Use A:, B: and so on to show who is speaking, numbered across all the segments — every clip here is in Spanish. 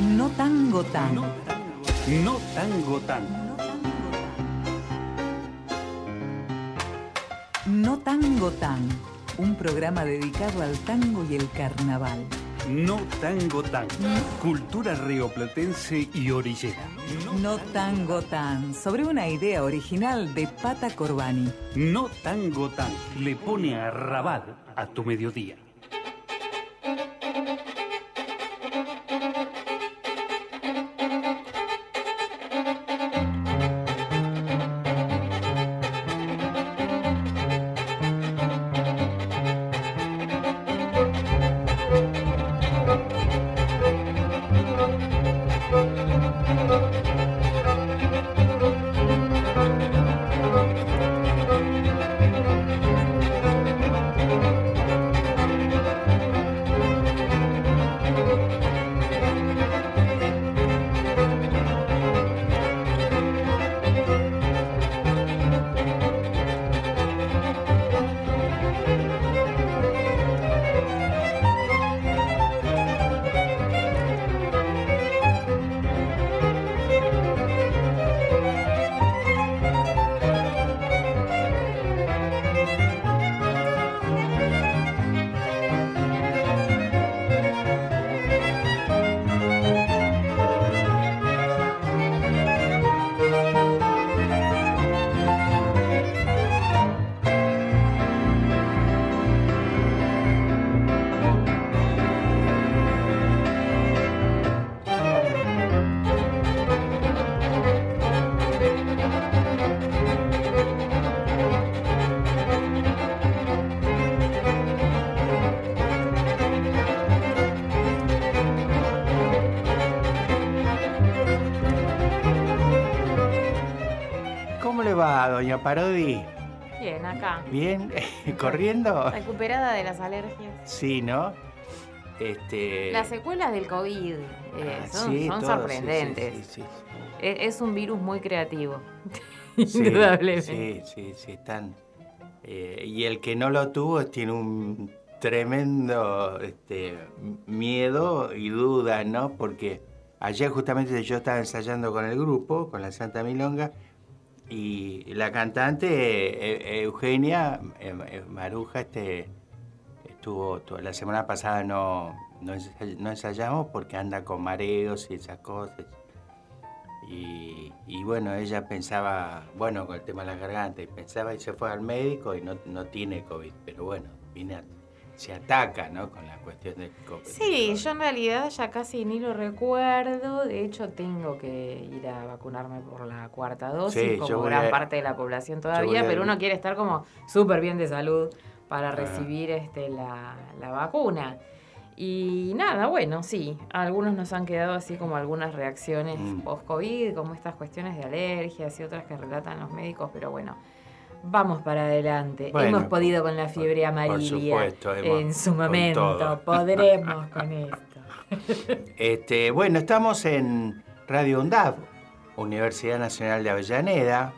A: No tango tan.
B: No tango, no tango tan.
A: No tango tan. Un programa dedicado al tango y el carnaval.
B: No tango tan. Cultura rioplatense y orillera.
A: No tango tan. Sobre una idea original de Pata Corbani.
B: No tango tan. Le pone a rabat a tu mediodía.
C: Doña Parodi?
D: Bien, acá.
C: ¿Bien? ¿Corriendo?
D: Recuperada de las alergias.
C: Sí, ¿no? Este...
D: Las secuelas del COVID eh,
C: ah,
D: son,
C: sí,
D: son
C: todo,
D: sorprendentes.
C: sí, sí.
D: E- Es, un virus muy creativo.
C: Sí,
D: Indudablemente.
C: Sí, sí, sí, están. eh, y el que no lo tuvo tiene un tremendo este, miedo y duda, ¿no? Porque ayer justamente yo estaba ensayando con el grupo, con la Santa Milonga, y la cantante eh, Eugenia eh, eh, Maruja este, estuvo, tu- la semana pasada no, no, ensay- no ensayamos porque anda con mareos y esas cosas. Y, y bueno, ella pensaba, bueno, con el tema de la garganta, y pensaba y se fue al médico y no, no tiene COVID, pero bueno, viene a- se ataca, ¿no? Con la cuestión del COVID.
D: Sí, yo en realidad ya casi ni lo recuerdo. De hecho, tengo que ir a vacunarme por la cuarta dosis,
C: Sí,
D: como gran
C: a-
D: parte de la población todavía,
C: a-
D: pero uno quiere estar como súper bien de salud para recibir este, la, la vacuna. Y nada, bueno, sí, algunos nos han quedado así como algunas reacciones
C: Mm.
D: post-COVID, como estas cuestiones de alergias y otras que relatan los médicos, pero bueno, vamos para adelante.
C: Bueno,
D: hemos podido con la fiebre
C: por
D: amarilla
C: supuesto,
D: en su momento, podremos con esto.
C: Este, bueno, estamos en Radio UNDAV, Universidad Nacional de Avellaneda,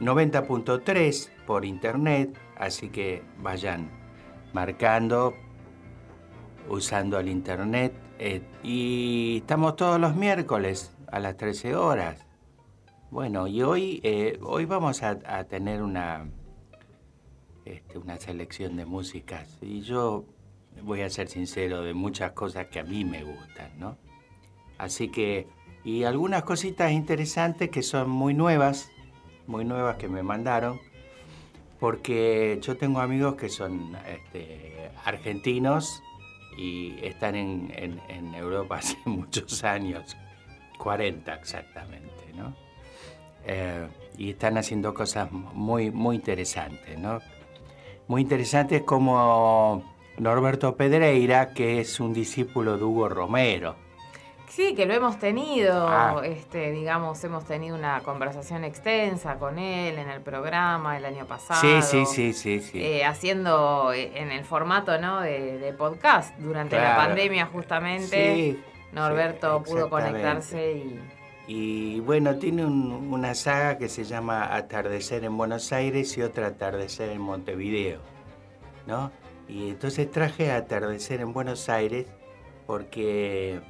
C: 90.3 por internet, así que vayan marcando, usando el internet. eh, y estamos todos los miércoles a las 13 horas. Bueno, y hoy, eh, hoy vamos a, tener una, este, una selección de músicas. Y yo voy a ser sincero, de muchas cosas que a mí me gustan, ¿no? Así que, y algunas cositas interesantes que son muy nuevas, muy nuevas que me mandaron, porque yo tengo amigos que son este, argentinos y están en- en Europa hace muchos años, 40 exactamente, ¿no? Eh, y están haciendo cosas muy, muy interesantes, ¿no? Muy interesantes como Norberto Pedreira, que es un discípulo de Hugo Romero.
D: Sí, que lo hemos tenido,
C: Ah.
D: este, digamos, hemos tenido una conversación extensa con él en el programa el año pasado.
C: Sí, sí, sí, sí, sí.
D: eh, haciendo eh, en el formato ¿no? de, de podcast durante la pandemia justamente.
C: Sí,
D: Norberto
C: sí,
D: pudo conectarse y
C: Y bueno, tiene un- una saga que se llama Atardecer en Buenos Aires y otra Atardecer en Montevideo, ¿no? Y entonces traje Atardecer en Buenos Aires porque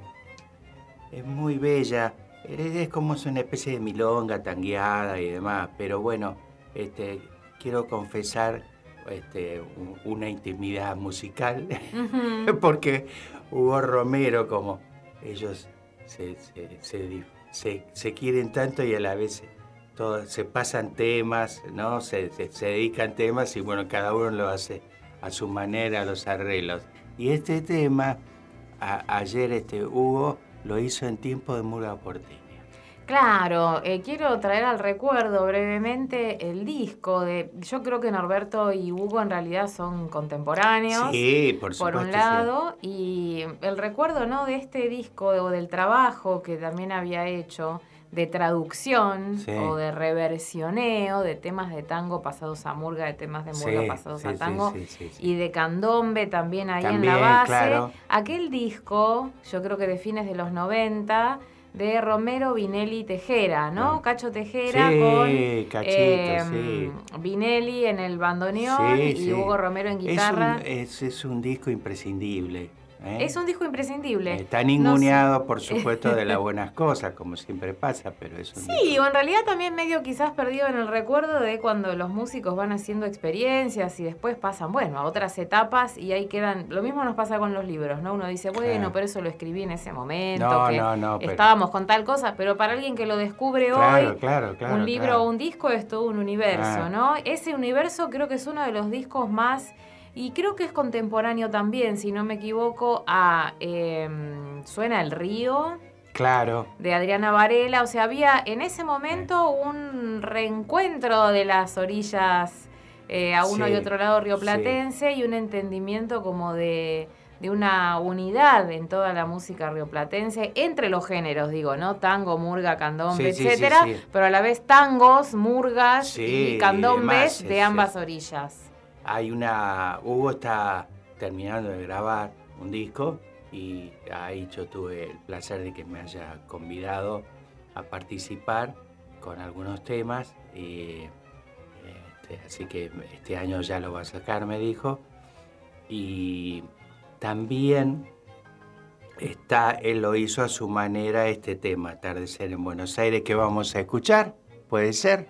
C: es muy bella. Es como una especie de milonga tangueada y demás, pero bueno, este, quiero confesar este, una intimidad musical, porque Hugo Romero, como ellos se, se, quieren tanto y a la vez se pasan temas, ¿no? Se, dedican temas y bueno, cada uno lo hace a su manera, los arreglos. Y este tema, ayer este Hugo lo hizo en tiempo de Murga Porteña.
D: Claro, eh, quiero traer al recuerdo brevemente el disco de. Yo creo que Norberto y Hugo en realidad son contemporáneos.
C: Sí, por
D: supuesto. Por un lado, y el recuerdo ¿no? de este disco o del trabajo que también había hecho de traducción o de reversioneo de temas de tango pasados a murga, de temas de murga pasados a tango y de candombe también ahí en la base. Aquel disco, yo creo que de fines de los 90, de Romero, Vinelli, Tejera, ¿no? Cacho Tejera con eh, Vinelli en el bandoneón y Hugo Romero en guitarra.
C: es un disco imprescindible. ¿Eh?
D: Es un disco imprescindible.
C: Está ninguneado, por supuesto, de las buenas cosas, como siempre pasa, pero es un
D: Sí, o en realidad también medio quizás perdido en el recuerdo de cuando los músicos van haciendo experiencias y después pasan, bueno, a otras etapas y ahí quedan... Lo mismo nos pasa con los libros, ¿no? Uno dice, bueno, pero eso lo escribí en ese momento, no, que estábamos con tal cosa, pero para alguien que lo descubre hoy, un libro o un disco es todo un universo, ¿no? Ese universo creo que es uno de los discos más y creo que es contemporáneo también, si no me equivoco, a em, Suena el río.
C: Claro.
D: De Adriana Varela. O sea, había en ese momento un reencuentro de las orillas eh, a uno y otro lado rioplatense y un entendimiento como de, de, una unidad en toda la música rioplatense, entre los géneros, digo, ¿no? Tango, murga, candombe, etcétera, pero a la vez tangos, murgas y candombes de ambas orillas
C: hay una. Hugo está terminando de grabar un disco y ahí yo tuve el placer de que me haya convidado a participar con algunos temas. Y, este, así que este año ya lo va a sacar, me dijo. Y también está, él lo hizo a su manera este tema, Atardecer en Buenos Aires, que vamos a escuchar. ¿Puede ser?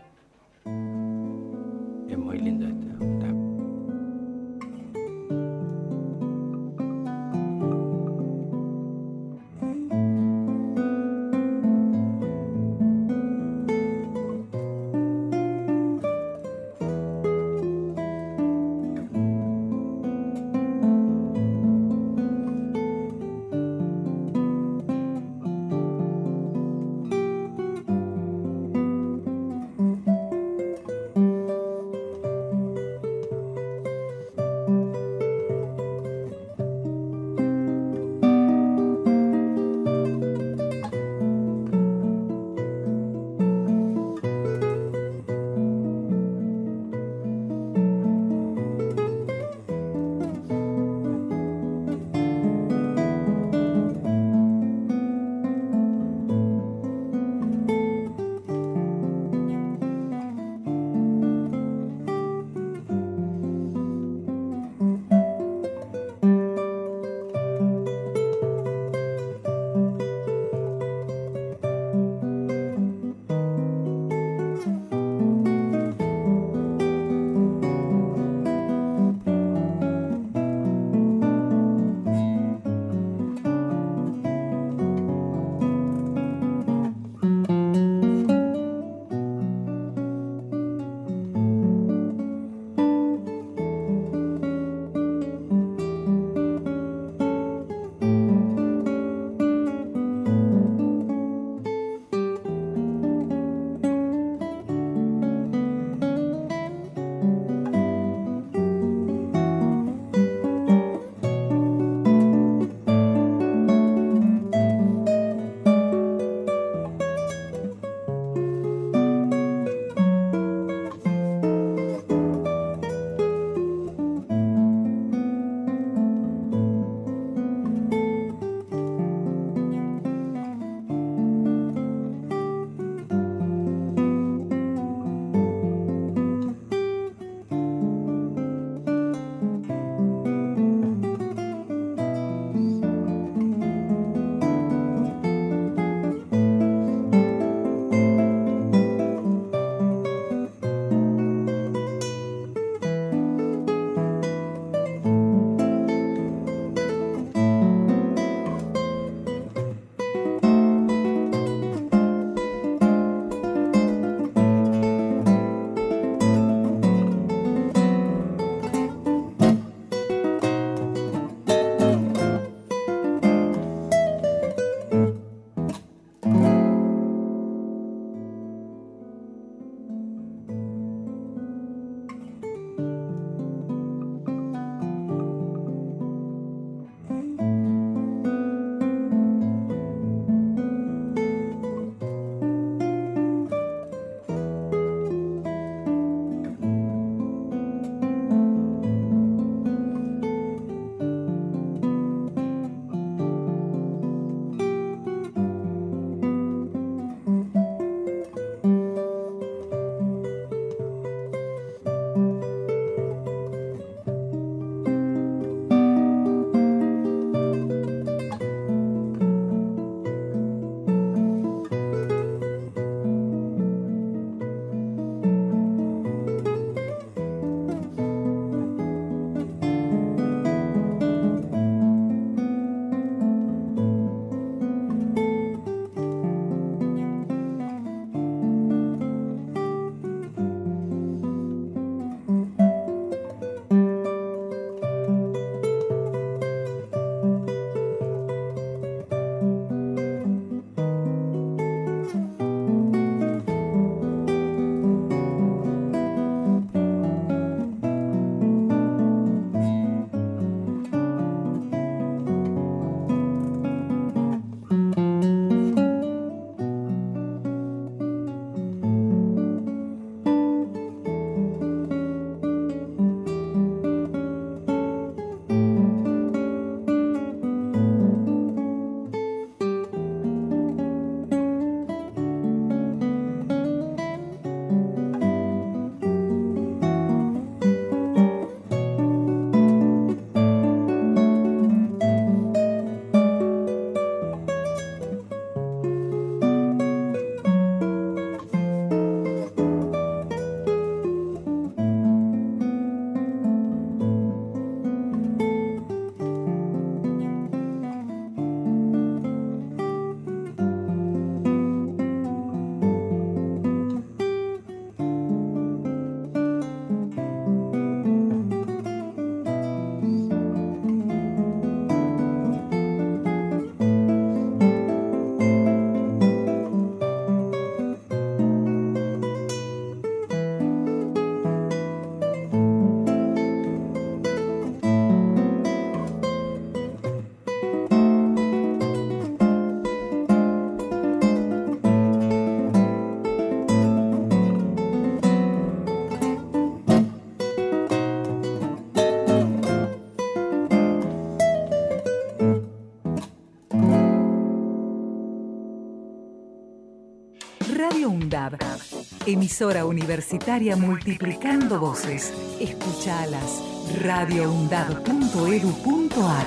A: Emisora universitaria multiplicando voces. Escuchalas radioundab.edu.ar.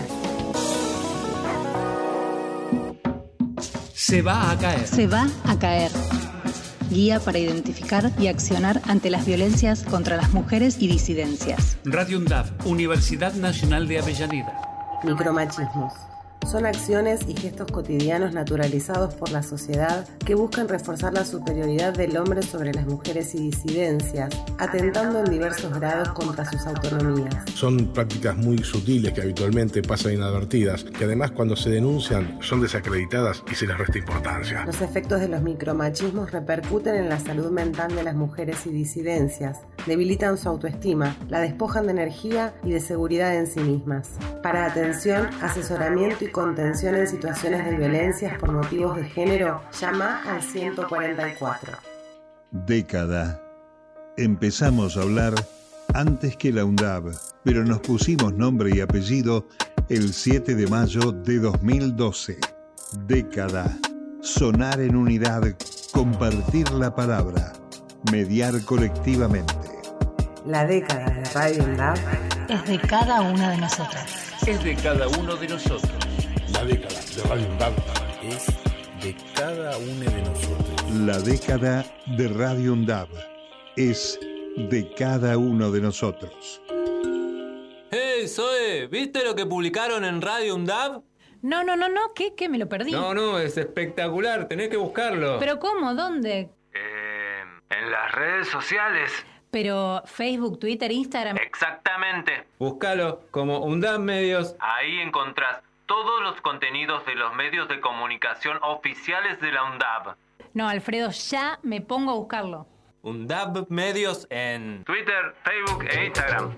E: Se va a caer.
F: Se va a caer. Guía para identificar y accionar ante las violencias contra las mujeres y disidencias.
E: Radio UNDAB, Universidad Nacional de Avellaneda.
G: Micromachismos son acciones y gestos cotidianos naturalizados por la sociedad que buscan reforzar la superioridad del hombre sobre las mujeres y disidencias, atentando en diversos grados contra sus autonomías.
H: Son prácticas muy sutiles que habitualmente pasan inadvertidas, que además cuando se denuncian son desacreditadas y se les resta importancia.
G: Los efectos de los micromachismos repercuten en la salud mental de las mujeres y disidencias, debilitan su autoestima, la despojan de energía y de seguridad en sí mismas. Para atención, asesoramiento y contención en situaciones de violencias por motivos de género, llama al 144.
I: Década. Empezamos a hablar antes que la UNDAB, pero nos pusimos nombre y apellido el 7 de mayo de 2012. Década. Sonar en unidad, compartir la palabra, mediar colectivamente.
G: La década de Radio UNDAB
F: es de cada una de nosotras.
E: Es de cada uno de nosotros.
H: La década de Radio UNDAB
J: es de cada uno de nosotros.
I: La década de Radio UNDAB es de cada uno de nosotros.
K: ¡Hey, Zoe! ¿Viste lo que publicaron en Radio UNDAB?
L: No, no, no, no, ¿qué? ¿Qué? Me lo perdí.
K: No, no, es espectacular, tenés que buscarlo.
L: ¿Pero cómo? ¿Dónde?
K: Eh, en las redes sociales.
L: Pero Facebook, Twitter, Instagram.
K: Exactamente. Búscalo como UNDAB Medios. Ahí encontrás todos los contenidos de los medios de comunicación oficiales de la UNDAB.
L: No, Alfredo, ya me pongo a buscarlo.
K: UNDAB Medios en Twitter, Facebook e Instagram.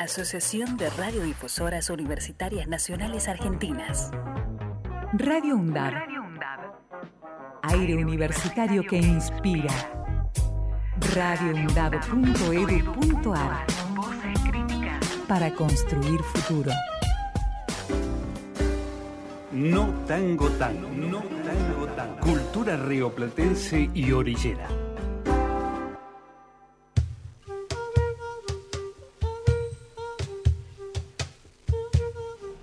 A: Asociación de Radiodifusoras Universitarias Nacionales Argentinas. Radio UNDAB. Aire universitario que inspira. radioundab.edu.ar Para construir futuro.
B: No tango tango, no tango tango. Cultura rioplatense y orillera.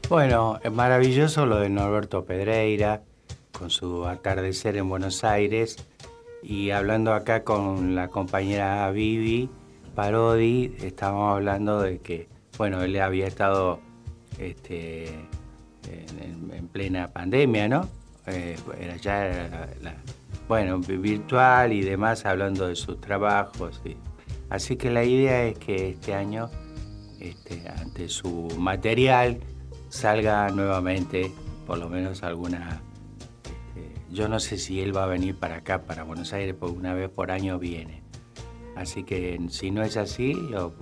C: Bueno, es maravilloso lo de Norberto Pedreira, con su atardecer en Buenos Aires, y hablando acá con la compañera Vivi Parodi, estábamos hablando de que, bueno, él había estado este, en, en plena pandemia, ¿no? Eh, era ya bueno, virtual y demás, hablando de sus trabajos. así que la idea es que este año, este, ante su material, salga nuevamente, por lo menos alguna... este, yo no sé si él va a venir para acá, para Buenos Aires, porque una vez por año viene. Así que si no es así, lo,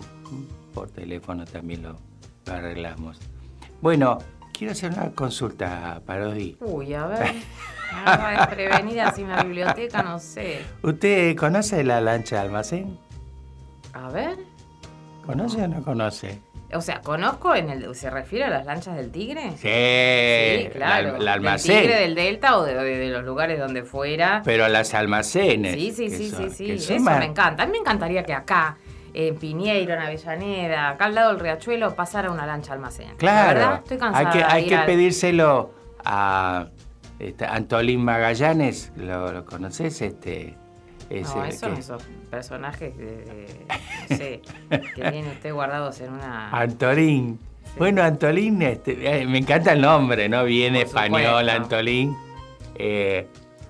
C: por teléfono también lo, lo arreglamos. Bueno, quiero hacer una consulta, Parodi.
D: Uy, a ver. Nada desprevenida sin la biblioteca, no sé.
C: ¿Usted conoce la lancha de almacén?
D: A ver.
C: ¿Conoce o no conoce?
D: O sea, conozco en el. ¿Se refiere a las lanchas del tigre?
C: Sí,
D: Sí, claro.
C: la- el almacén.
D: Del tigre del delta o de, de- de los lugares donde fuera.
C: Pero las almacenes.
D: Sí, sí, sí,
C: son-
D: sí, sí. Eso me encanta. A mí me encantaría que acá, en Piñeiro, en Avellaneda, acá al lado del riachuelo, pasara una lancha almacén. La
C: Claro.
D: verdad, estoy cansada
C: hay que,
D: de
C: hay
D: ir
C: que
D: al-
C: pedírselo a este, Antolín Magallanes. ¿Lo, lo conoces? Este, ese
D: No, esos
C: que-
D: son esos personajes de, no sé, que tiene usted guardados en una...
C: Antolín. Bueno, Antolín, este, eh, me encanta el nombre, ¿no? Bien
D: Por
C: español,
D: supuesto.
C: Antolín. Eh,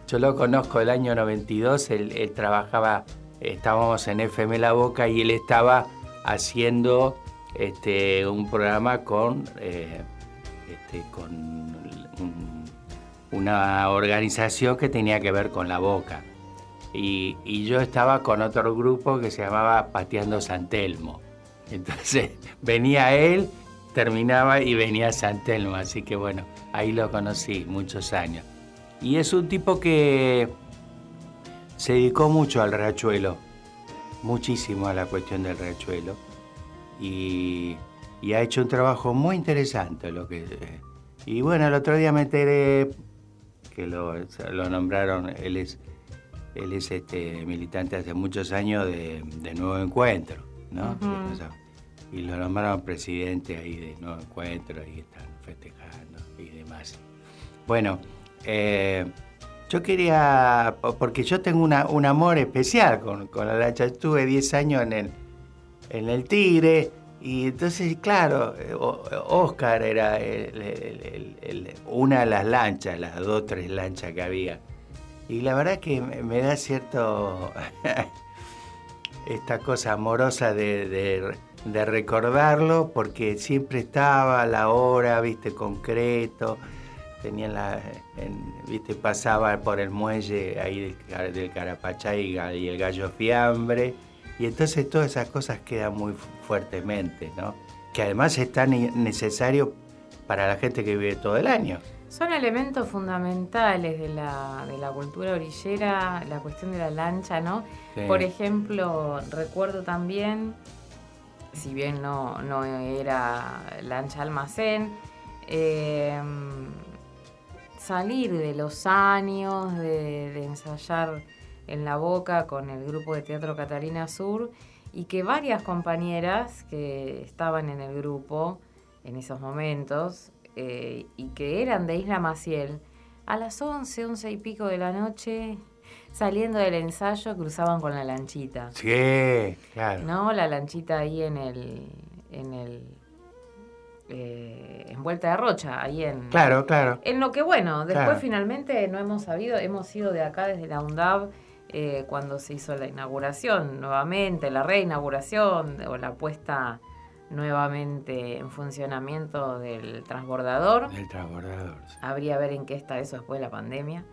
C: yo lo conozco el año 92, él, él trabajaba, estábamos en FM La Boca y él estaba haciendo este, un programa con, eh, este, con un- una organización que tenía que ver con La Boca. Y, yo estaba con otro grupo que se llamaba Pateando San Telmo. Entonces venía él, terminaba y venía San Telmo, así que bueno, ahí lo conocí muchos años. Y es un tipo que se dedicó mucho al riachuelo, muchísimo a la cuestión del riachuelo, y, ha hecho un trabajo muy interesante. Lo que, y bueno, el otro día me enteré que lo nombraron, él es, él es este, militante hace muchos años de, de Nuevo Encuentro, ¿no? Y lo nombraron presidente ahí de Nuevo Encuentro, ahí están festejando y demás. Bueno, eh, yo quería, po- porque yo tengo una- un amor especial con, con la lancha. Estuve 10 años en el, en el Tigre y entonces, claro, eh, Oscar era el- el- el- el- una de las lanchas, las dos, tres lanchas que había. Y la verdad que me, da cierto, esta cosa amorosa de, de- recordarlo porque siempre estaba la hora, viste, concreto tenía la, viste, pasaba por el muelle ahí del, del Carapachay y y el Gallo Fiambre, y entonces todas esas cosas quedan muy fu- fuertemente, ¿no? Que además es tan necesario para la gente que vive todo el año.
D: Son elementos fundamentales de la, de la cultura orillera, la cuestión de la lancha, ¿no?
C: Sí.
D: Por ejemplo, recuerdo también, si bien no, no era lancha almacén, eh, salir de los años de, de ensayar en la boca con el grupo de teatro Catalina Sur y que varias compañeras que estaban en el grupo en esos momentos eh, y que eran de Isla Maciel, a las 11, 11 y pico de la noche, saliendo del ensayo, cruzaban con la lanchita.
C: Sí, claro.
D: ¿No? La lanchita ahí en el. en el. eh, en Vuelta de Rocha, ahí en.
C: Claro, claro.
D: En lo que bueno, después
C: Claro.
D: finalmente no hemos sabido, hemos ido de acá desde la UNDAV eh, cuando se hizo la inauguración nuevamente, la reinauguración o la puesta nuevamente en funcionamiento del transbordador.
C: El transbordador. sí.
D: Habría a ver en qué está eso después de la pandemia.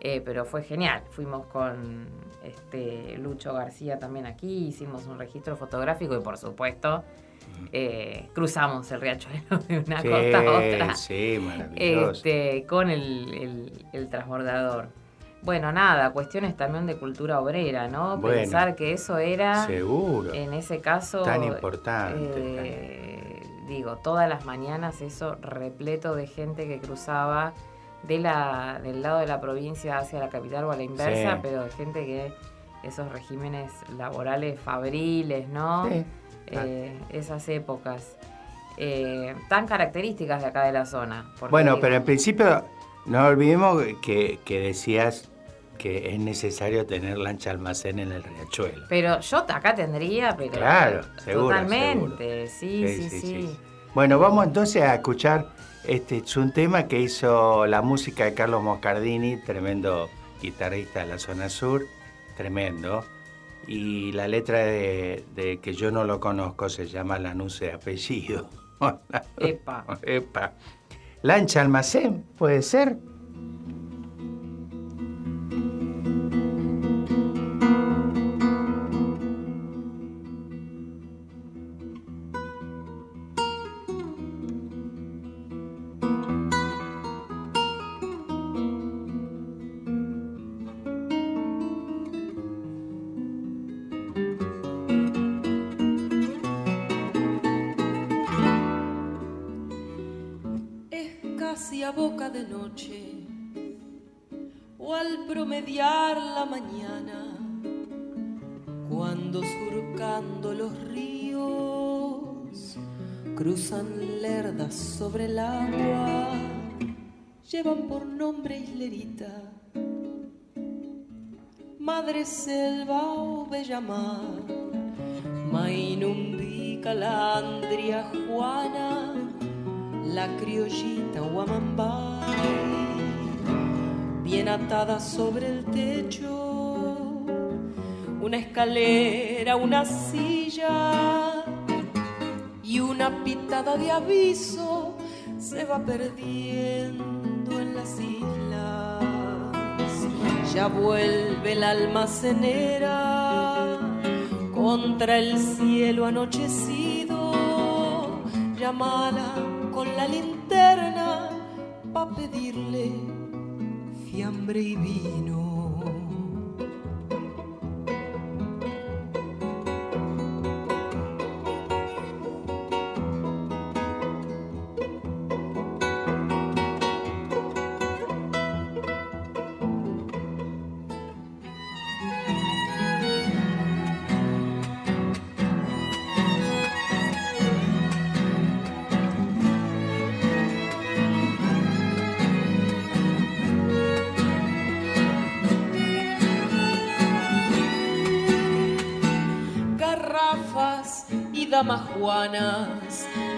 D: Eh, pero fue genial. Fuimos con este Lucho García también aquí, hicimos un registro fotográfico y por supuesto eh, cruzamos el riachuelo de una
C: Sí,
D: costa a otra.
C: sí, maravilloso.
D: Este, con el, el- el transbordador. Bueno, nada, cuestiones también de cultura obrera, ¿no?
C: Bueno,
D: Pensar que eso era,
C: seguro.
D: en ese caso,
C: Tan importante,
D: eh, digo, todas las mañanas eso repleto de gente que cruzaba de la, del lado de la provincia hacia la capital o a la inversa,
C: Sí.
D: pero de gente que esos regímenes laborales fabriles, ¿no?
C: Sí,
D: Eh, esas épocas eh, tan características de acá de la zona.
C: Bueno,
D: digo,
C: pero en principio no olvidemos que, que decías que es necesario tener lancha almacén en el riachuelo.
D: Pero yo acá tendría, pero
C: Claro, seguro,
D: totalmente, Sí, sí, sí,
C: Bueno, vamos entonces a escuchar este es un tema que hizo la música de Carlos Moscardini, tremendo guitarrista de la zona sur, tremendo. Y la letra de, de que yo no lo conozco se llama Lanuse de apellido.
D: Epa.
C: Epa. Lancha almacén, puede ser.
M: Lerdas sobre el agua llevan por nombre islerita. Madre selva o bella mar Mainumbi, Calandria, Juana, la criollita Guamambay, bien atada sobre el techo, una escalera, una silla y una pitada de aviso se va perdiendo en las islas. ya vuelve la almacenera contra el cielo anochecido, llamala con la linterna pa' pedirle fiambre y vino.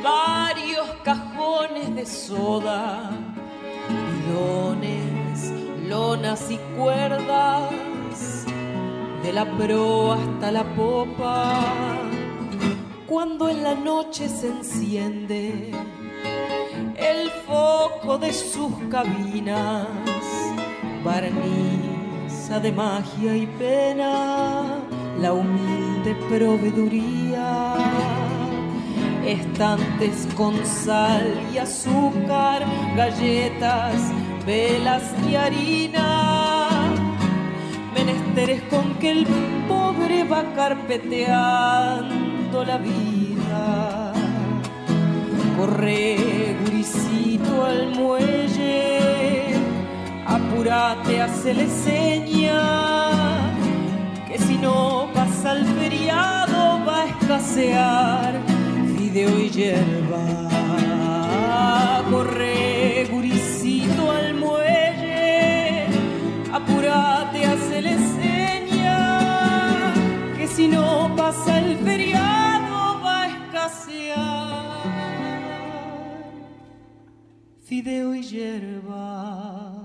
M: Varios cajones de soda, bidones, lonas y cuerdas, de la proa hasta la popa. Cuando en la noche se enciende el foco de sus cabinas, barniza de magia y pena la humilde proveeduría. Estantes con sal y azúcar, galletas, velas y harina. Menesteres con que el pobre va carpeteando la vida. Corre, guricito, al muelle, apúrate, hacele seña que si no pasa el feriado va a escasear fideo y hierba. Corre, guricito, al muelle, apúrate, hacele seña, que si no pasa el feriado va a escasear fideo y hierba.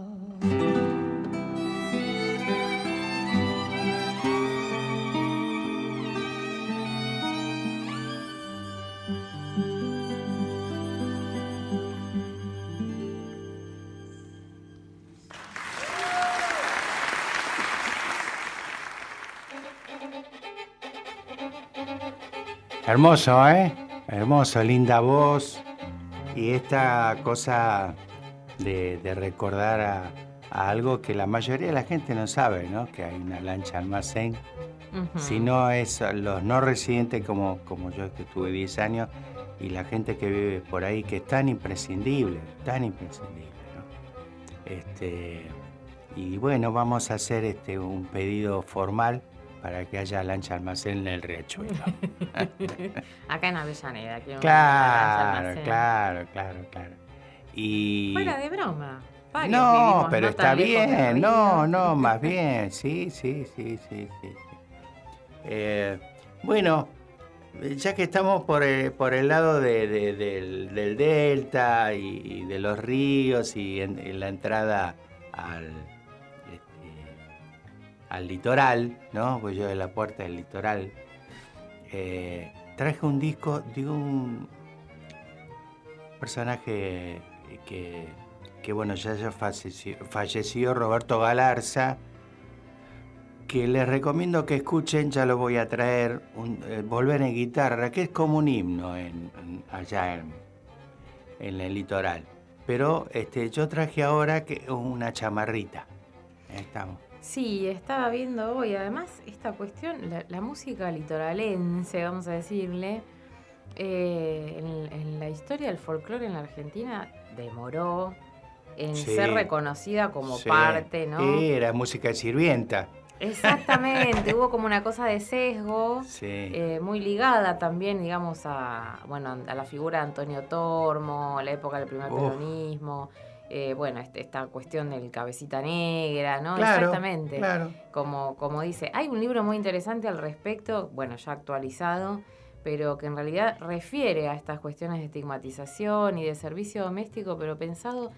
C: Hermoso, ¿eh? Hermoso, linda voz. Y esta cosa de, de recordar a, a algo que la mayoría de la gente no sabe, ¿no? Que hay una lancha almacén.
D: Ujú.
C: Si no es los no residentes como, como yo que tuve 10 años y la gente que vive por ahí que es tan imprescindible, tan imprescindible, ¿no? Este, y bueno, vamos a hacer este, un pedido formal para que haya lancha almacén en el riachuelo.
D: Acá en Avellaneda. lancha
C: claro, claro, claro, claro. Y...
D: Fuera de broma. Varios
C: No, pero
D: no
C: está bien, no, no, más bien, sí, sí, sí, sí, sí. Eh, bueno, ya que estamos por el, por el lado de- de- del, del delta y, y de los ríos y en, en la entrada al, al litoral, ¿no? Pues yo de la puerta del litoral, eh, traje un disco de un personaje que, bueno, ya, falleció, Roberto Galarza, que les recomiendo que escuchen, ya lo voy a traer, eh, Volver en guitarra, que es como un himno allá en, en el litoral. Pero este, yo traje ahora que una chamarrita. Ahí estamos.
D: Sí, estaba viendo hoy, además, esta cuestión, la, la música litoralense, vamos a decirle, eh, en, en la historia del folclore en la Argentina demoró en
C: Sí.
D: ser reconocida como
C: Sí.
D: parte, ¿no?
C: Era música de sirvienta.
D: Exactamente, hubo como una cosa de sesgo,
C: Sí.
D: eh, muy ligada también, digamos, a, bueno, a la figura de Antonio Tormo, la época del primer
C: Uf.
D: peronismo, eh, bueno, este- esta cuestión del cabecita negra, ¿no?
C: Claro,
D: Exactamente.
C: claro.
D: Como, como dice, hay un libro muy interesante al respecto, bueno, ya actualizado, pero que en realidad refiere a estas cuestiones de estigmatización y de servicio doméstico, pero pensado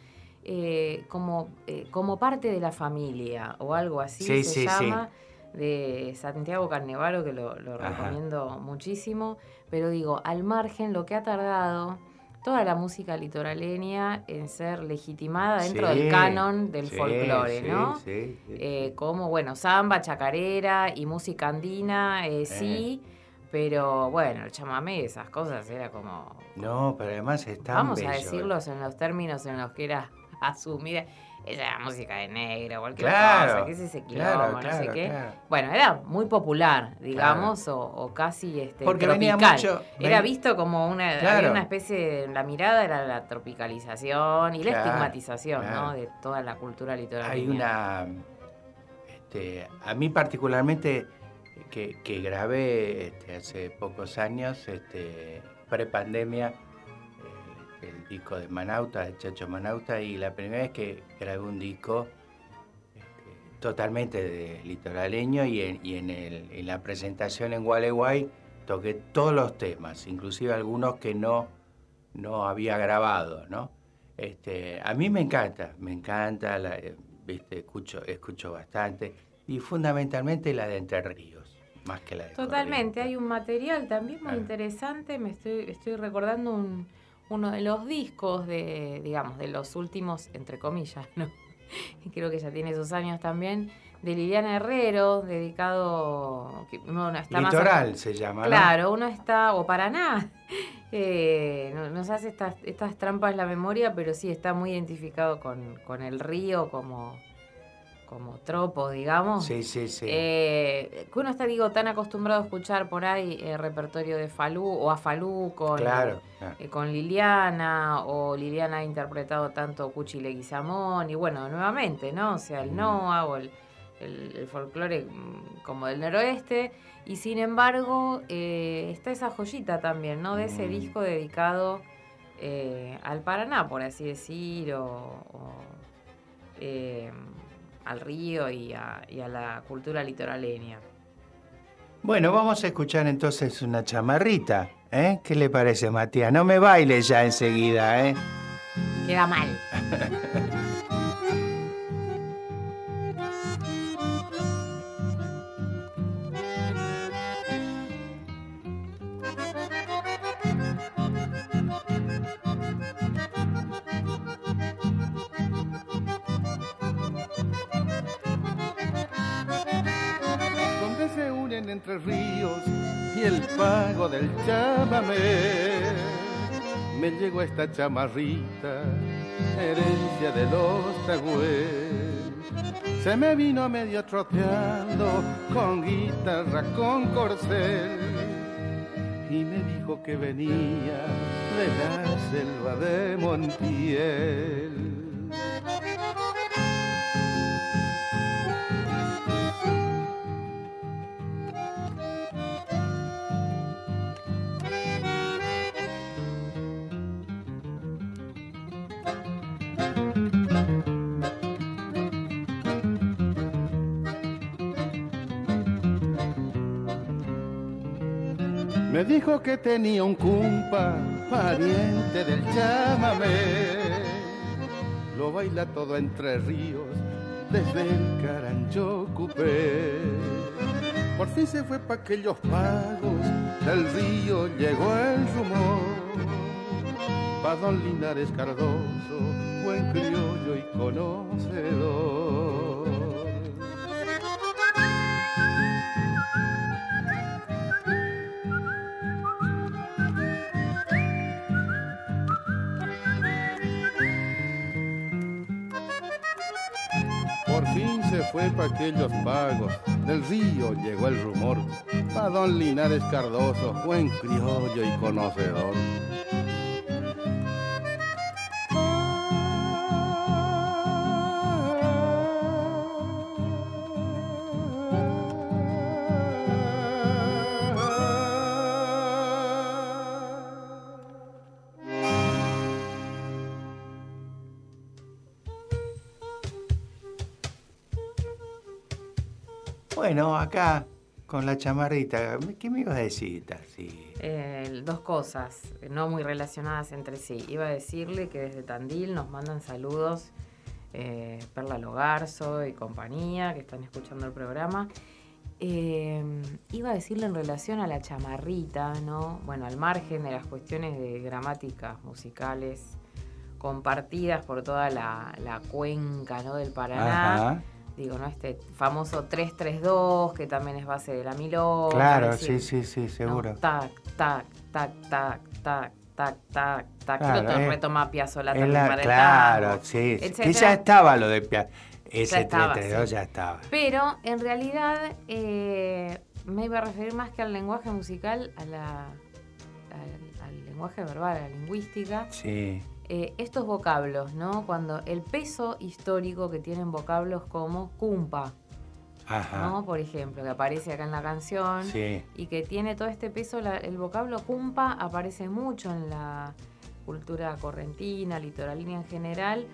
D: eh, como, eh, como parte de la familia o algo así
C: Sí,
D: se
C: sí, sí.
D: llama, de Santiago Carnevaro, que lo, lo recomiendo muchísimo, pero digo, al margen lo que ha tardado toda la música litoraleña en ser legitimada dentro
C: Sí,
D: del canon del
C: sí,
D: folclore,
C: sí,
D: ¿no?
C: sí, sí.
D: Eh, como, bueno, samba, chacarera y música andina, eh, sí, pero bueno, el chamamé, esas cosas, era como,
C: No, pero además es tan
D: vamos
C: bello,
D: a
C: ¿eh?
D: decirlos en los términos en los que era asumida. Esa música de negro, cualquier
C: Claro,
D: cosa, qué es ese quilombo,
C: claro,
D: no sé qué. Bueno, era muy popular, digamos, o, o casi este,
C: Porque venía
D: tropical.
C: mucho-
D: Era visto como una, había una especie de, la mirada era la tropicalización y la estigmatización. ¿no? De toda la cultura litoral.
C: Hay una. este, a mí, particularmente, que, que grabé este, hace pocos años, este, pre-pandemia, el, disco de Manauta, de Chacho Manauta, y la primera vez que grabé un disco este, totalmente de litoraleño y en, y en, el- en la presentación en Gualeguay toqué todos los temas, inclusive algunos que no, no había grabado, ¿no? Este, a mí me encanta, me encanta, la, eh, viste, escucho, escucho bastante, y fundamentalmente la de Entre Ríos, más que la de
D: Totalmente, hay un material también muy
C: Ah.
D: interesante, me estoy, estoy recordando un, uno de los discos de, digamos, de los últimos, entre comillas, ¿no? Creo que ya tiene sus años también, de Liliana Herrero, dedicado, que uno está más-
C: Litoral se llama, ¿no?
D: Claro, uno está, o Paraná, eh, no- nos hace estas, estas trampas la memoria, pero sí está muy identificado con, con el río como, como tropo, digamos.
C: Sí, sí, sí.
D: Eh, que uno está, digo, tan acostumbrado a escuchar por ahí eh, repertorio de Falú o a Falú con,
C: Claro, claro.
D: eh, con Liliana, o Liliana ha interpretado tanto Cuchi Leguizamón, y bueno, nuevamente, ¿no? O sea, el Noa o el, el, el folclore mm, como del noroeste, y sin embargo, eh, está esa joyita también, ¿no? De ese
C: Mm.
D: disco dedicado al Paraná, por así decir, o, o, eh, al río y a, y a la cultura litoraleña.
C: Bueno, vamos a escuchar entonces una chamarrita, ¿eh? ¿Qué le parece, Matías? No me bailes ya enseguida, ¿eh?
D: Queda mal.
N: llegó esta chamarrita, herencia de los tagües. Se me vino medio troteando con guitarra, con corcel. Y me dijo que venía de la selva de Montiel. Me dijo que tenía un cumpa, pariente del chamamé. Lo baila todo entre ríos, desde el carancho cupé. Por fin se fue pa' aquellos pagos, del río llegó el rumor. Pa' don Linares Cardoso, buen criollo y conocedor. Fue pa' aquellos pagos, del río llegó el rumor, pa' don Linares Cardoso, buen criollo y conocedor.
C: Bueno, acá con la chamarrita, ¿qué me ibas a decir, Tarsi?
D: Eh, dos cosas, eh, no muy relacionadas entre sí. Iba a decirle que desde Tandil nos mandan saludos eh, Perla Logarzo y compañía que están escuchando el programa. Eh, iba a decirlo en relación a la chamarrita, ¿no? Bueno, al margen de las cuestiones de gramáticas musicales compartidas por toda la, la cuenca ¿no? del Paraná.
C: Ajá.
D: Digo, ¿no? Este famoso 332, que también es base de la milonga.
C: Claro,
D: decir,
C: sí, sí, sí, seguro.
D: ¿no? Tac, tac, tac, tac, tac, tac, tac, tac.
C: Claro,
D: Creo que retoma Piazzolla también
C: la-
D: para el
C: claro,
D: tango,
C: sí. Que ya estaba lo de Pia- Ese
D: estaba,
C: 32
D: sí.
C: ya estaba.
D: Pero en realidad eh, me iba a referir más que al lenguaje musical, a la, al, al lenguaje verbal, a la lingüística.
C: Sí.
D: Eh, estos vocablos, ¿no? Cuando el peso histórico que tienen vocablos como cumpa,
C: Ajá.
D: ¿no? Por ejemplo, que aparece acá en la canción
C: Sí.
D: y que tiene todo este peso, la- el vocablo cumpa aparece mucho en la cultura correntina, litoralina en general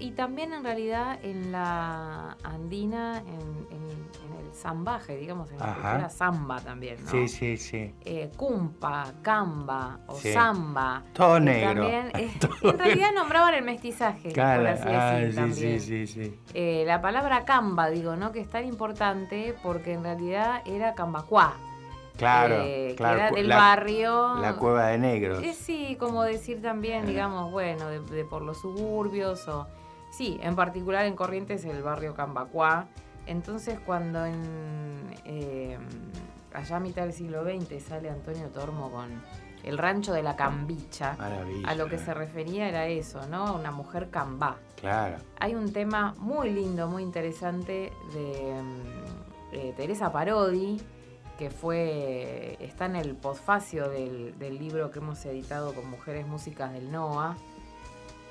D: y también en realidad en la andina, en, en- en el zambaje, digamos, en la
C: Ajá.
D: cultura samba también, ¿no?
C: Sí, sí, sí.
D: Eh, cumpa, camba o
C: Sí.
D: samba.
C: Todo negro.
D: también, eh,
C: Todo
D: en realidad nombraban el mestizaje,
C: Claro,
D: por así
C: ah,
D: decir
C: sí,
D: también.
C: sí, sí, sí.
D: Eh, la palabra camba, digo, ¿no? Que es tan importante porque en realidad era cambacuá.
C: Claro,
D: eh,
C: claro.
D: Que era del
C: la-
D: barrio.
C: La cueva de negros.
D: Eh, sí, como decir
C: Eh.
D: también, digamos, bueno, de, de por los suburbios o... Sí, en particular en Corrientes el barrio Cambacuá. Entonces cuando en... eh, allá a mitad del siglo XX sale Antonio Tormo con el rancho de la Cambicha,
C: Maravilla.
D: a lo que se refería era eso, ¿no? Una mujer cambá.
C: Claro.
D: Hay un tema muy lindo, muy interesante de mm, eh, Teresa Parodi, que fue está en el posfacio del, del libro que hemos editado con Mujeres Músicas del NOA,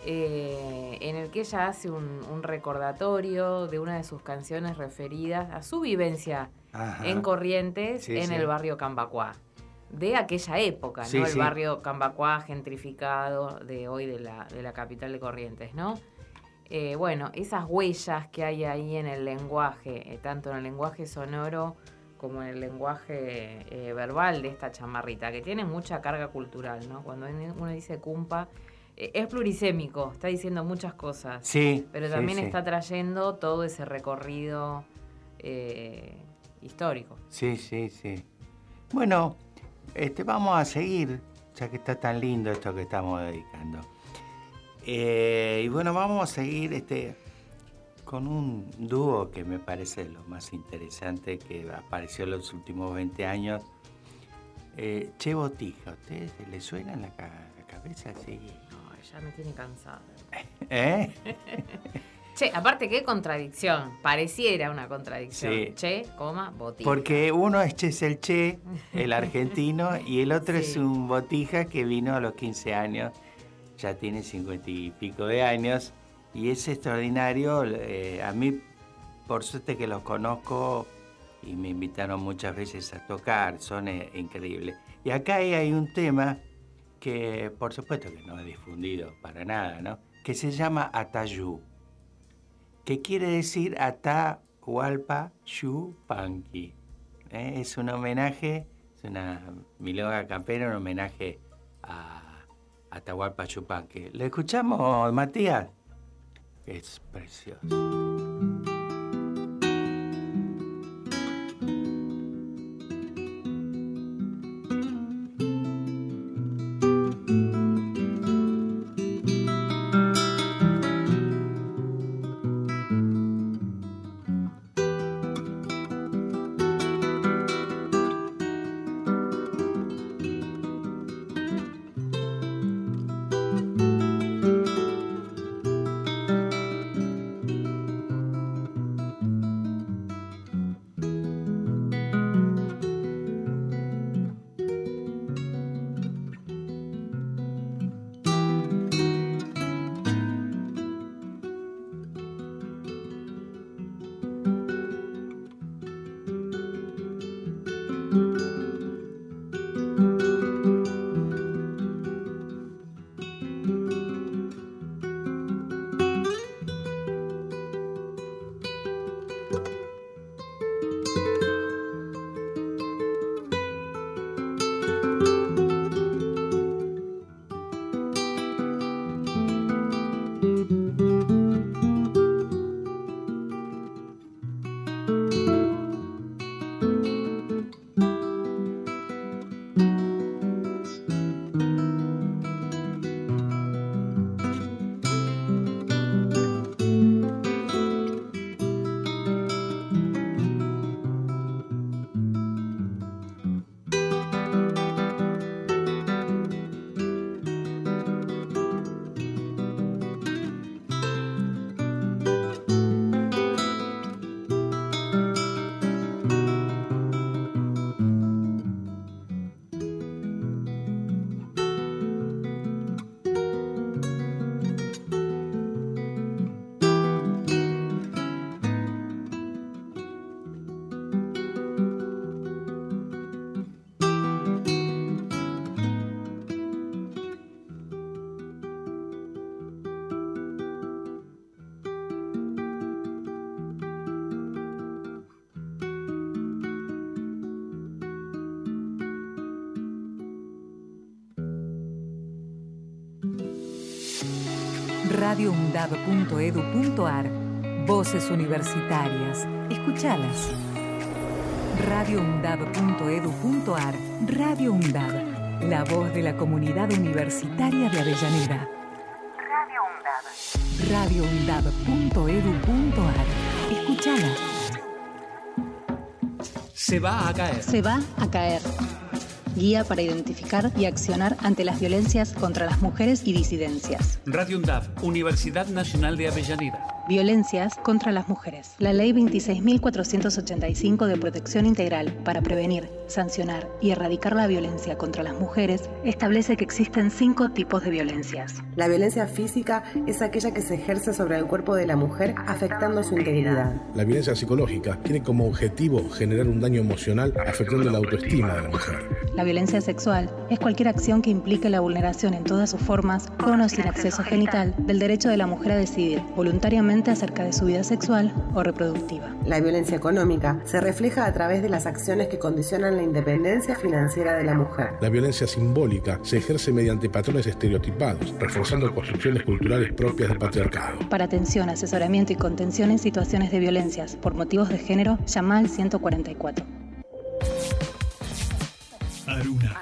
D: eh, en el que ella hace un, un recordatorio de una de sus canciones referidas a su vivencia
C: Ajá.
D: en Corrientes,
C: Sí,
D: en
C: sí.
D: el barrio Cambacuá. De aquella época,
C: Sí,
D: ¿no? El barrio Cambacuá gentrificado de hoy de la, de la capital de Corrientes, ¿no? Eh, bueno, esas huellas que hay ahí en el lenguaje, eh, tanto en el lenguaje sonoro como en el lenguaje eh, verbal de esta chamarrita, que tiene mucha carga cultural, ¿no? Cuando uno dice cumpa, es plurisémico, está diciendo muchas cosas.
C: Sí,
D: Pero también
C: sí.
D: está trayendo todo ese recorrido eh, histórico.
C: Sí, sí, sí. Bueno, este, vamos a seguir, ya que está tan lindo esto que estamos dedicando. Eh, y bueno, vamos a seguir este, con un dúo que me parece lo más interesante que apareció en los últimos 20 años. Eh, che Botija, ¿a ¿ustedes le suena en la, ca- la cabeza? Sí.
D: Ya me tiene cansada.
C: ¿Eh?
D: Che, aparte qué contradicción, pareciera una contradicción.
C: Sí.
D: Che, coma, botija.
C: Porque uno es Che es el Che, el argentino, y el otro es un botija que vino a los 15 años, ya tiene 50 y pico de años, y es extraordinario. eh, a mí, por suerte que los conozco y me invitaron muchas veces a tocar, son eh, increíbles. Y acá hay un tema que, por supuesto que no es difundido para nada, ¿no? Que se llama Atayú que quiere decir Atahualpa Yupanqui. ¿eh? Es un homenaje, es una milonga campera, un homenaje a Atahualpa Yupanqui. ¿Le escuchamos, Matías? Es precioso.
A: radioundab.edu.ar Voces universitarias. Escuchalas. radioundab.edu.ar Radio UNDAB. La voz de la comunidad universitaria de Avellaneda. Radio UNDAB. radioundab.edu.ar Escuchala.
E: Se va a caer.
F: Se va a caer. Guía para identificar y accionar ante las violencias contra las mujeres y disidencias.
E: Radio UNDAV, Universidad Nacional de Avellaneda.
F: Violencias contra las mujeres. La Ley 26.485 de Protección Integral para prevenir, sancionar y erradicar la violencia contra las mujeres establece que existen cinco tipos de violencias.
G: La violencia física es aquella que se ejerce sobre el cuerpo de la mujer afectando su integridad.
H: La violencia psicológica tiene como objetivo generar un daño emocional afectando la autoestima de la mujer.
F: La violencia sexual es cualquier acción que implique la vulneración en todas sus formas, con o sin acceso genital, del derecho de la mujer a decidir voluntariamente acerca de su vida sexual o reproductiva.
G: La violencia económica se refleja a través de las acciones que condicionan la independencia financiera de la mujer.
H: La violencia simbólica se ejerce mediante patrones estereotipados, reforzando construcciones culturales propias del patriarcado.
F: Para atención, asesoramiento y contención en situaciones de violencias por motivos de género, llama al 144.
O: Aruna,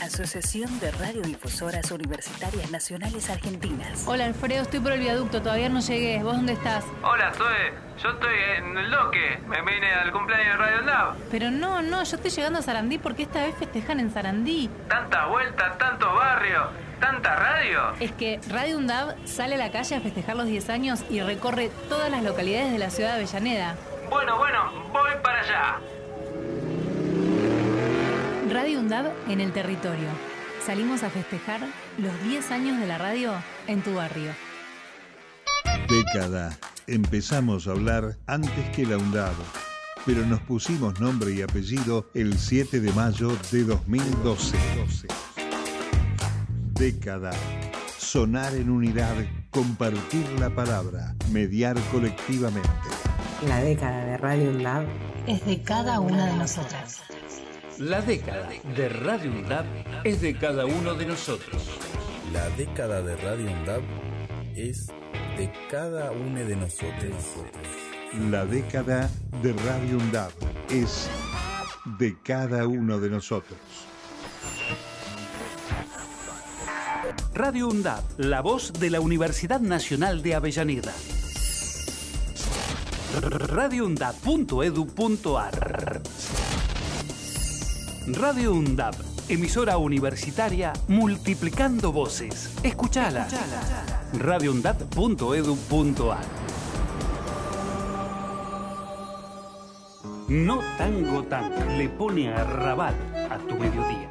A: Asociación de Radiodifusoras Universitarias Nacionales Argentinas.
L: Hola Alfredo, estoy por el viaducto, todavía no llegué. ¿Vos dónde estás?
K: Hola, soy. Yo estoy en el Doque. Me vine al cumpleaños de Radio Nav.
L: Pero no, no, yo estoy llegando a Sarandí porque esta vez festejan en Sarandí.
K: Tantas vueltas, tantos barrios, tanta radio.
L: Es que Radio UNDAV sale a la calle a festejar los 10 años y recorre todas las localidades de la ciudad de Avellaneda.
K: Bueno, bueno, voy para allá.
L: Radio UNDAV en el territorio. Salimos a festejar los 10 años de la radio en tu barrio.
I: Década. Empezamos a hablar antes que la UNDAV, pero nos pusimos nombre y apellido el 7 de mayo de 2012. Década. Sonar en unidad, compartir la palabra, mediar colectivamente.
G: La década de Radio UNDAV
F: Es de cada una de nosotras.
E: La década de Radio UNDAV es de cada uno de nosotros.
J: La década de Radio UNDAV es de cada uno de nosotros.
I: La década de Radio UNDAV es de cada uno de nosotros.
E: Radio UNDAV, la voz de la Universidad Nacional de Avellaneda. radioundab.edu.ar Radio UNDAV, emisora universitaria multiplicando voces. Escuchala. radioundab.edu.ar No tango tan le pone a rabat a tu mediodía.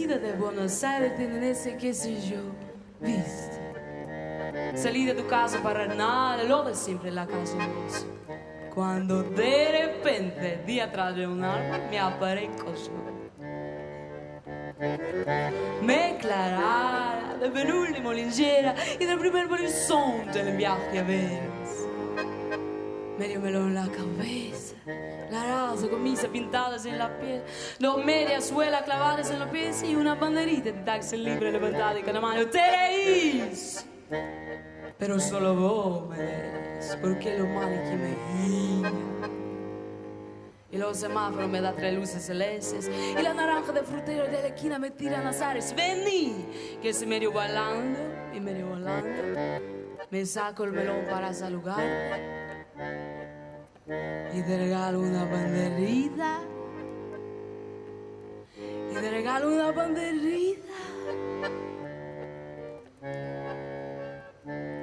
M: Atardecida de Buenos Aires tiene ese qué sé yo, viste. Salí de tu casa para nada, lo de siempre la casa luz. Cuando de repente, día tras de un árbol, me aparezco yo. Me declarara del penúltimo linchera y del primer horizonte del viaje a Venus. Medio melón en la cabeza, la raza camisa pintadas en la piel, dos medias suelas clavadas en los pies y una banderita de taxi libre levantada en cada mano. ¡Te! Pero solo vos me ves, porque lo malo que me guía. Y los semáforos me da tres luces celestes Y la naranja de frutero de la esquina me tiran las ares Vení, que se medio bailando y medio volando Me saco el melón para saludar Y te regalo una banderita Y te regalo una banderita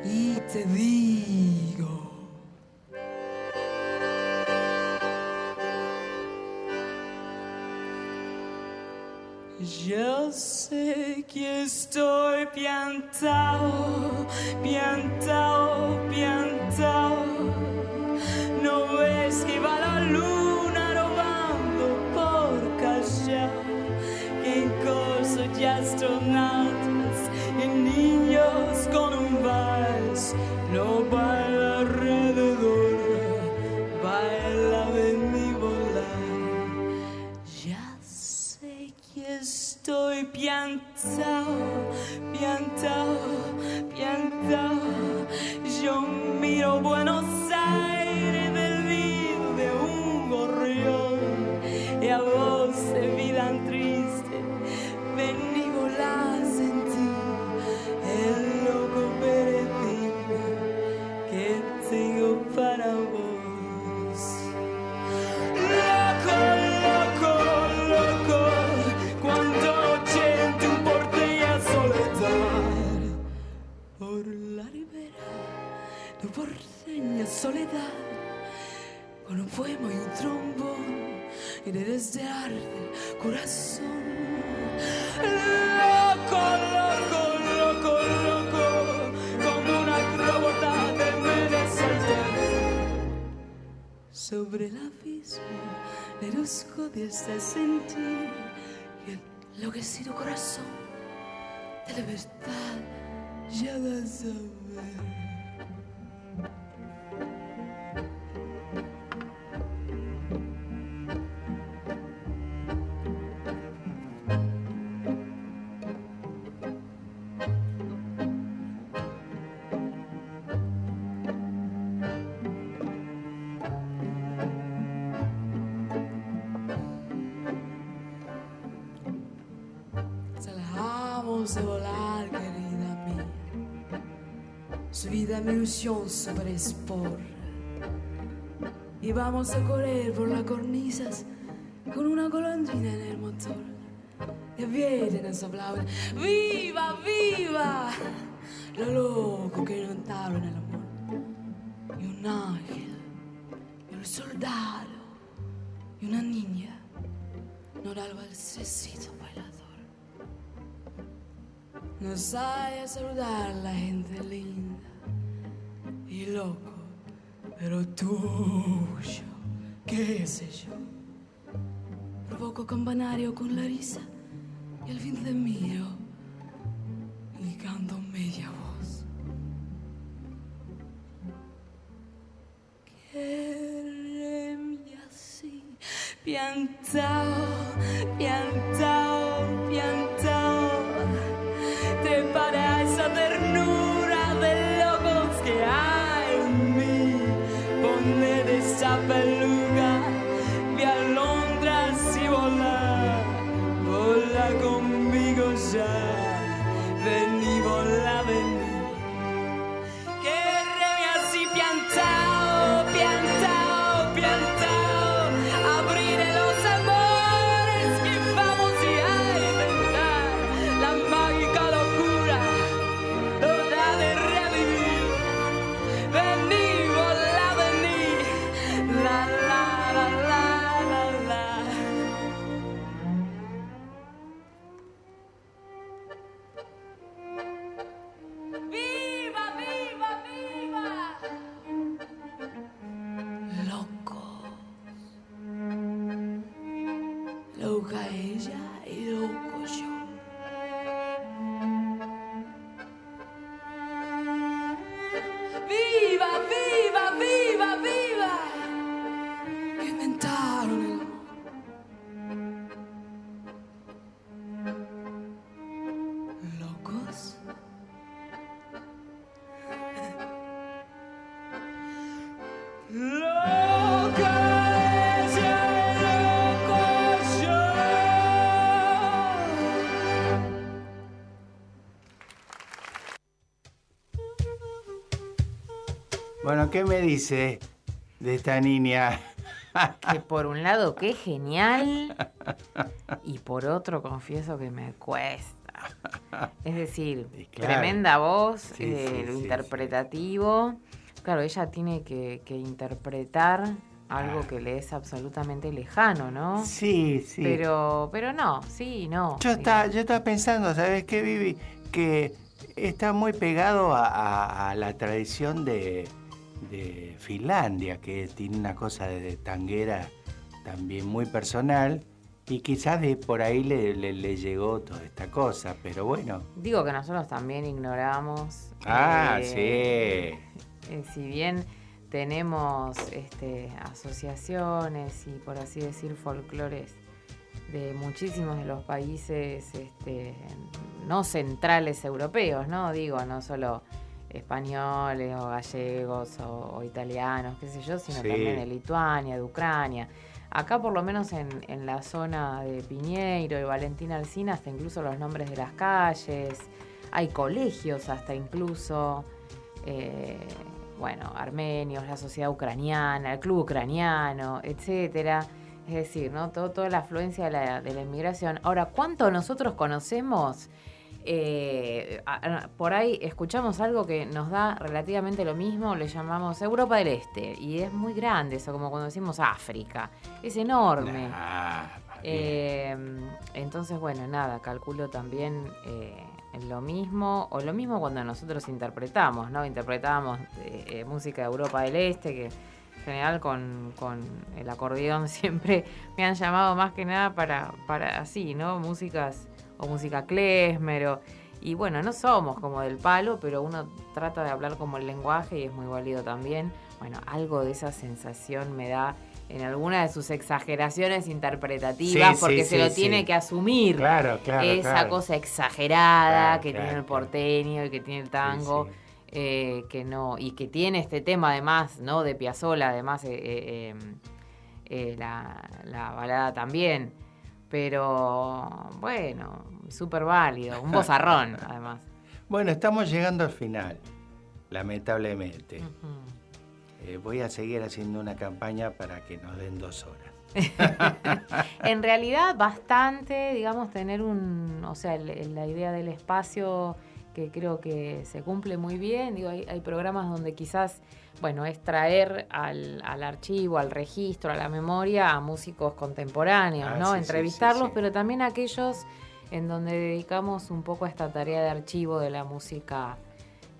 M: Y te digo Yo sé que estoy piantao, piantao, piantao. No ves que va la luna robando por callao. Que en corso de astronautas y niños con un vals no baila alrededor, baila de mi volar. Ya sé que estoy piantao, piantao, piantao. Yo miro Buenos enloquecido corazón de la verdad ya va a saber. Subida mi ilusión sobre sport. Y vamos a correr por las cornisas con una golondrina en el motor. Y vienen a hablar, ¡Viva, viva! Lo loco que inventaron el amor. Y un ángel, y un soldado, y una niña. No da el balsecito bailador. Nos sale a saludar la gente linda y loco, pero tuyo, qué sé yo. Provoco campanario con la risa y al fin te miro y canto media voz. Así, piantao, piantao, piantao. Poner esa
C: Bueno, ¿qué me dice de esta niña?
D: que por un lado qué genial y por otro confieso que me cuesta. Es decir, tremenda voz, eh, lo interpretativo. Claro, ella tiene que, interpretar algo ah. que le es absolutamente lejano, ¿no?
C: Sí, sí.
D: Pero, pero no, sí, no.
C: Yo, está, yo estaba pensando, ¿sabes qué, Vivi? Que está muy pegado a, la tradición de, Finlandia, que tiene una cosa de, tanguera también muy personal. Y quizás de por ahí le, le, llegó toda esta cosa, pero bueno.
D: Digo que nosotros también ignoramos.
C: Ah, eh,
D: sí. Eh, si bien tenemos este, asociaciones y por así decir folclores de muchísimos de los países este, no centrales europeos, ¿no? Digo, no solo españoles o gallegos o, italianos, qué sé yo, sino también de Lituania, de Ucrania. Acá por lo menos en, la zona de Piñeiro y Valentina Alcina, hasta incluso los nombres de las calles, hay colegios hasta incluso. Eh, bueno, armenios, la sociedad ucraniana, el club ucraniano, etcétera. Es decir, ¿no? Todo, toda la afluencia de la, de la inmigración. Ahora, ¿cuánto nosotros conocemos? Eh, por ahí escuchamos algo que nos da relativamente lo mismo, le llamamos Europa del Este, y es muy grande eso, como cuando decimos África, es enorme. Eh, entonces, bueno, nada, calculo también eh, lo mismo, o lo mismo cuando nosotros interpretamos, ¿no? Interpretábamos eh, eh, música de Europa del Este, que en general con, el acordeón siempre me han llamado más que nada para, para así, ¿no? Músicas o música klezmer y bueno, no somos como del palo, pero uno trata de hablar como el lenguaje y es muy válido también. Bueno, algo de esa sensación me da en alguna de sus exageraciones interpretativas, porque se lo tiene que asumir.
C: Claro, claro.
D: Esa cosa exagerada que tiene el porteño y que tiene el tango. Eh, que no y que tiene este tema además no de Piazzolla además eh, eh, em, la, la, balada también. Pero bueno súper válido un bozarrón además.
C: Bueno estamos llegando al final lamentablemente eh, voy a seguir haciendo una campaña para que nos den dos horas.
D: en realidad, bastante, digamos, tener un, o sea, la idea del espacio que creo que se cumple muy bien. Digo, hay, programas donde quizás, bueno, es traer al, archivo, al registro, a la memoria a músicos contemporáneos, ah, ¿no? Entrevistarlos, pero también aquellos en donde dedicamos un poco a esta tarea de archivo de la música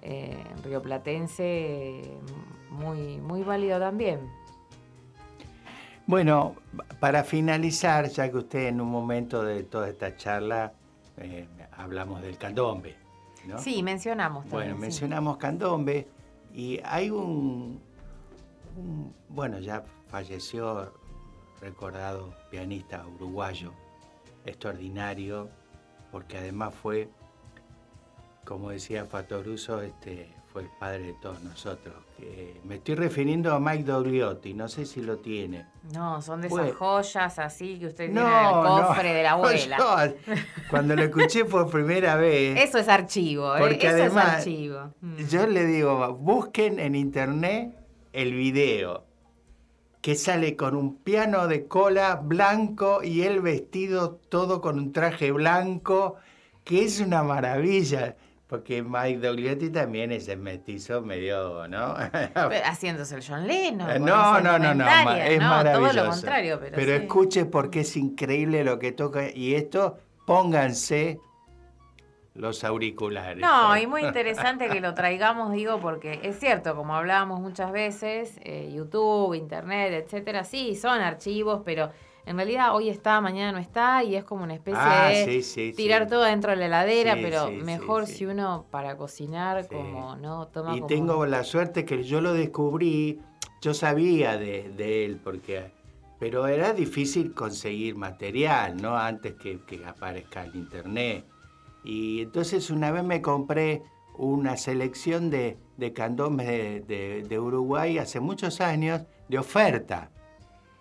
D: eh, rioplatense muy, muy válido también.
C: Bueno, para finalizar, ya que usted en un momento de toda esta charla eh, hablamos del candombe, ¿no?
D: Sí, mencionamos
C: también. Bueno, mencionamos candombe y hay un, bueno, ya falleció recordado pianista uruguayo, extraordinario, porque además fue, como decía Fatoruso, este, el padre de todos nosotros. me estoy refiriendo a Mike Dogliotti, no sé si lo tiene.
D: No, son de esas joyas así que usted tiene en el cofre de la abuela.
C: cuando lo escuché por primera vez.
D: Eso es archivo, ¿eh?
C: porque
D: Eso
C: además,
D: es archivo.
C: Mm. Yo le digo, busquen en internet el video que sale con un piano de cola blanco y él vestido todo con un traje blanco, que es una maravilla. Porque Mike Dogliotti también es el mestizo medio, ¿no?
D: Haciéndose el John Lennon.
C: Eh, no, no, no, no, es maravilloso.
D: Todo lo contrario, pero,
C: pero escuche porque es increíble lo que toca. Y esto, pónganse los auriculares.
D: No, y muy interesante que lo traigamos, digo, porque es cierto, como hablábamos muchas veces, eh, YouTube, Internet, etcétera, sí, son archivos, pero en realidad hoy está, mañana no está y es como una especie ah, de tirar todo dentro de la heladera, pero mejor si uno para cocinar como no toma
C: Y tengo la suerte que yo lo descubrí, yo sabía de, él porque pero era difícil conseguir material, ¿no? Antes que, aparezca el internet. Y entonces una vez me compré una selección de, de candombes de Uruguay hace muchos años de oferta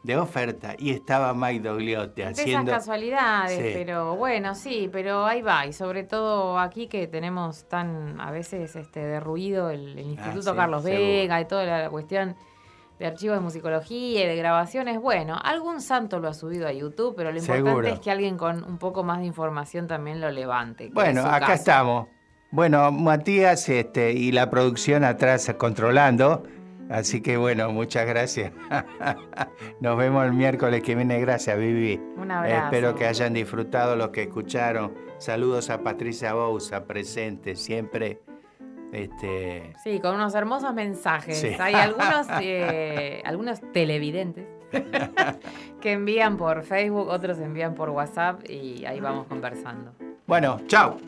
C: de oferta y estaba Mike Dogliotti
D: De
C: haciendo...
D: esas casualidades,
C: Sí.
D: pero bueno, sí, pero ahí va. Y sobre todo aquí que tenemos tan a veces este derruido el, el Instituto
C: Ah, sí,
D: Carlos
C: seguro.
D: Vega y toda la, cuestión de archivos de musicología y de grabaciones. Bueno, algún santo lo ha subido a YouTube, pero lo importante
C: Seguro.
D: es que alguien con un poco más de información también lo levante.
C: Bueno, acá
D: caso.
C: estamos. Bueno, Matías este, y la producción atrás controlando. Así que bueno, muchas gracias. Nos vemos el miércoles que viene. Gracias, Vivi.
D: Un abrazo.
C: Espero que hayan disfrutado los que escucharon. Saludos a Patricia Bouza, presente siempre. Este,
D: Sí, con unos hermosos mensajes.
C: Sí.
D: Hay algunos, eh, algunos televidentes que envían por Facebook, otros envían por WhatsApp y ahí vamos conversando.
C: Bueno, chao.